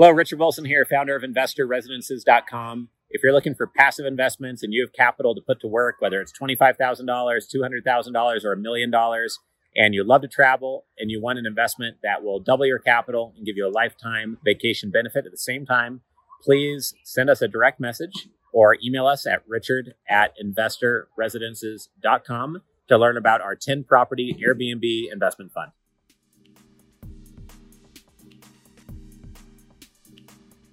Hello, Richard Wilson here, founder of InvestorResidences.com. If you're looking for passive investments and you have capital to put to work, whether it's $25,000, $200,000, or a million dollars, and you love to travel and you want an investment that will double your capital and give you a lifetime vacation benefit at the same time, please send us a direct message or email us at richard at investorresidences.com to learn about our 10 property Airbnb investment fund.